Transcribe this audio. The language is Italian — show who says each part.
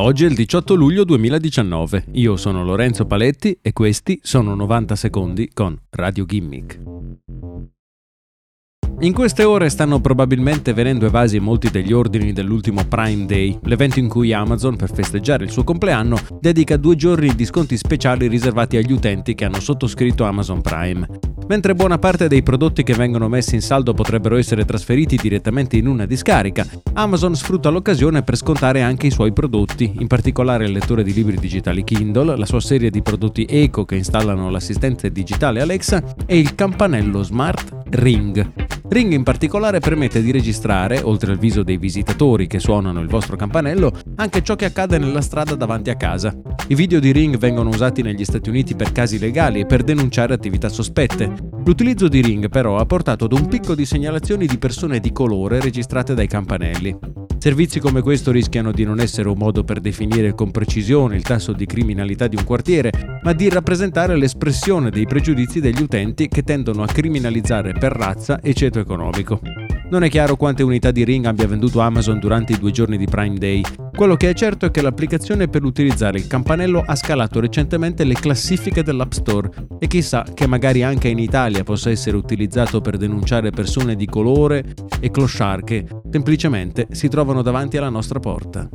Speaker 1: Oggi è il 18 luglio 2019, io sono Lorenzo Paletti e questi sono 90 secondi con Radio Gimmick. In queste ore stanno probabilmente venendo evasi molti degli ordini dell'ultimo Prime Day, l'evento in cui Amazon, per festeggiare il suo compleanno, dedica due giorni di sconti speciali riservati agli utenti che hanno sottoscritto Amazon Prime. Mentre buona parte dei prodotti che vengono messi in saldo potrebbero essere trasferiti direttamente in una discarica, Amazon sfrutta l'occasione per scontare anche i suoi prodotti, in particolare il lettore di libri digitali Kindle, la sua serie di prodotti eco che installano l'assistente digitale Alexa e il campanello smart Ring. Ring in particolare permette di registrare, oltre al viso dei visitatori che suonano il vostro campanello, anche ciò che accade nella strada davanti a casa. I video di Ring vengono usati negli Stati Uniti per casi legali e per denunciare attività sospette. L'utilizzo di Ring però ha portato ad un picco di segnalazioni di persone di colore registrate dai campanelli. Servizi come questo rischiano di non essere un modo per definire con precisione il tasso di criminalità di un quartiere, ma di rappresentare l'espressione dei pregiudizi degli utenti che tendono a criminalizzare per razza e ceto economico. Non è chiaro quante unità di Ring abbia venduto Amazon durante i due giorni di Prime Day. Quello che è certo è che l'applicazione per utilizzare il campanello ha scalato recentemente le classifiche dell'App Store e chissà che magari anche in Italia possa essere utilizzato per denunciare persone di colore e clochard che semplicemente si trovano davanti alla nostra porta.